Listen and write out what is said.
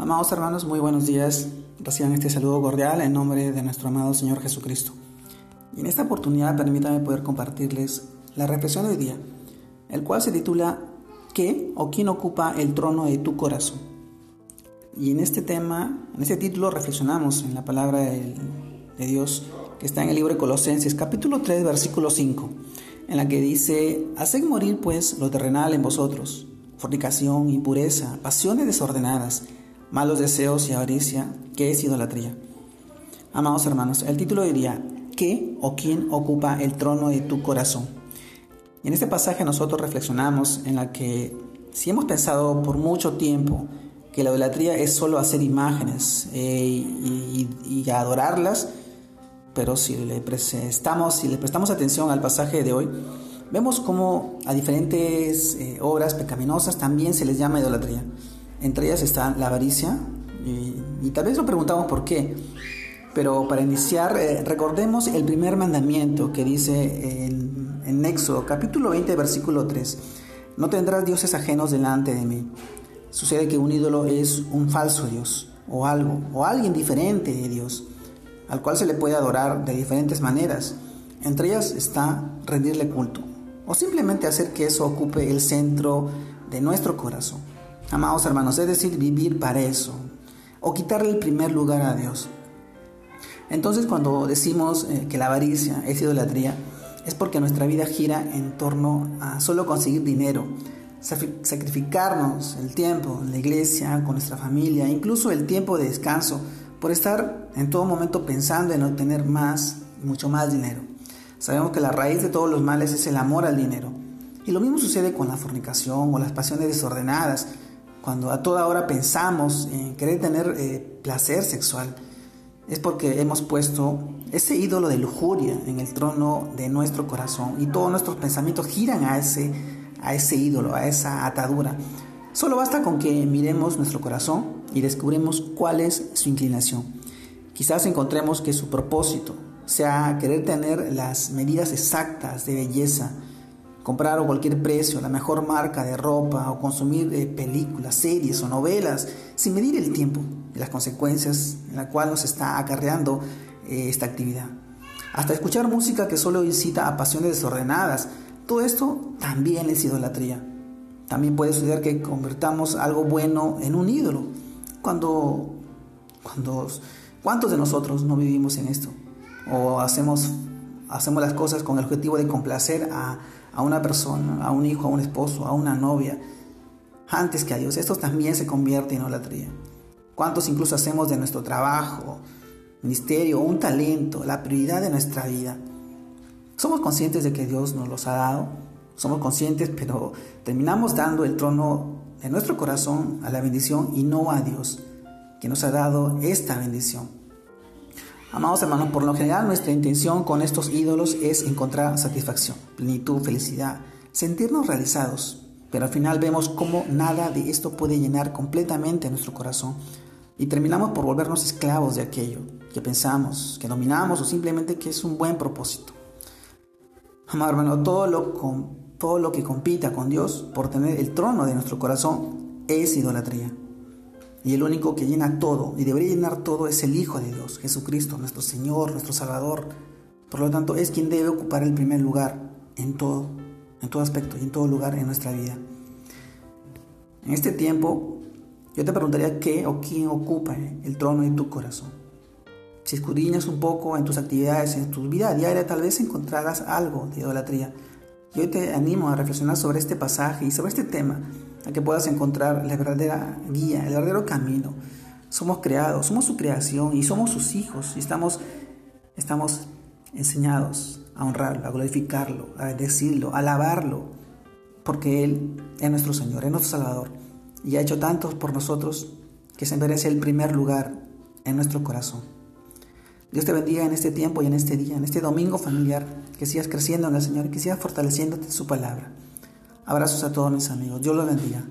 Amados hermanos, muy buenos días. Reciban este saludo cordial en nombre de nuestro amado Señor Jesucristo. Y en esta oportunidad permítanme poder compartirles la reflexión de hoy día, el cual se titula ¿Qué o quién ocupa el trono de tu corazón? Y en este tema, en este título reflexionamos en la palabra de, Dios que está en el libro de Colosenses, capítulo 3, versículo 5, en la que dice, Haced morir pues lo terrenal en vosotros, fornicación, impureza, pasiones desordenadas, malos deseos y avaricia, que es idolatría. Amados hermanos, el título diría, ¿qué o quién ocupa el trono de tu corazón? En este pasaje nosotros reflexionamos en la que si hemos pensado por mucho tiempo que la idolatría es solo hacer imágenes eh, y, adorarlas, pero si le prestamos, si le prestamos atención al pasaje de hoy, vemos cómo a diferentes eh, obras pecaminosas también se les llama idolatría. Entre ellas está la avaricia y, tal vez lo preguntamos por qué. Pero para iniciar, eh, recordemos el primer mandamiento que dice en, en Éxodo, capítulo 20, versículo 3. No tendrás dioses ajenos delante de mí. Sucede que un ídolo es un falso Dios, o algo, o alguien diferente de Dios, al cual se le puede adorar de diferentes maneras. Entre ellas está rendirle culto, o simplemente hacer que eso ocupe el centro de nuestro corazón. Amados hermanos, es decir, vivir para eso o quitarle el primer lugar a Dios. Entonces cuando decimos eh, que la avaricia es idolatría, es porque nuestra vida gira en torno a solo conseguir dinero, sacrificarnos el tiempo la iglesia, con nuestra familia, incluso el tiempo de descanso, por estar en todo momento pensando en obtener más, mucho más dinero. Sabemos que la raíz de todos los males es el amor al dinero. Y lo mismo sucede con la fornicación o las pasiones desordenadas, cuando a toda hora pensamos en querer tener eh, placer sexual, es porque hemos puesto ese ídolo de lujuria en el trono de nuestro corazón y todos nuestros pensamientos giran a ese, a ese ídolo, a esa atadura. Solo basta con que miremos nuestro corazón y descubrimos cuál es su inclinación. Quizás encontremos que su propósito sea querer tener las medidas exactas de belleza, comprar a cualquier precio la mejor marca de ropa o consumir eh, películas, series o novelas sin medir el tiempo y las consecuencias en la cual nos está acarreando eh, esta actividad. Hasta escuchar música que solo incita a pasiones desordenadas. Todo esto también es idolatría. También puede suceder que convertamos algo bueno en un ídolo. Cuando, cuando, ¿Cuántos de nosotros no vivimos en esto? O hacemos, hacemos las cosas con el objetivo de complacer a, a una persona, a un hijo, a un esposo, a una novia, antes que a Dios. Esto también se convierte en idolatría. ¿Cuántos incluso hacemos de nuestro trabajo, ministerio, un talento, la prioridad de nuestra vida? Somos conscientes de que Dios nos los ha dado, somos conscientes, pero terminamos dando el trono de nuestro corazón a la bendición y no a Dios, que nos ha dado esta bendición. Amados hermanos, por lo general nuestra intención con estos ídolos es encontrar satisfacción, plenitud, felicidad, sentirnos realizados, pero al final vemos cómo nada de esto puede llenar completamente nuestro corazón y terminamos por volvernos esclavos de aquello que pensamos, que dominamos o simplemente que es un buen propósito. Amado hermano, todo lo, todo lo que compita con Dios por tener el trono de nuestro corazón es idolatría. Y el único que llena todo y debería llenar todo es el Hijo de Dios, Jesucristo, nuestro Señor, nuestro Salvador. Por lo tanto, es quien debe ocupar el primer lugar en todo, en todo aspecto y en todo lugar en nuestra vida. En este tiempo, yo te preguntaría qué o quién ocupa el trono en tu corazón. Si escudriñas un poco en tus actividades, en tu vida diaria, tal vez encontrarás algo de idolatría. Y hoy te animo a reflexionar sobre este pasaje y sobre este tema a que puedas encontrar la verdadera guía, el verdadero camino. Somos creados, somos su creación y somos sus hijos y estamos, estamos enseñados a honrarlo, a glorificarlo, a decirlo, a alabarlo, porque Él es nuestro Señor, es nuestro Salvador y ha hecho tantos por nosotros que se merece el primer lugar en nuestro corazón. Dios te bendiga en este tiempo y en este día, en este domingo familiar, que sigas creciendo en el Señor y que sigas fortaleciéndote en su palabra. Abrazos a todos mis amigos. Dios los bendiga.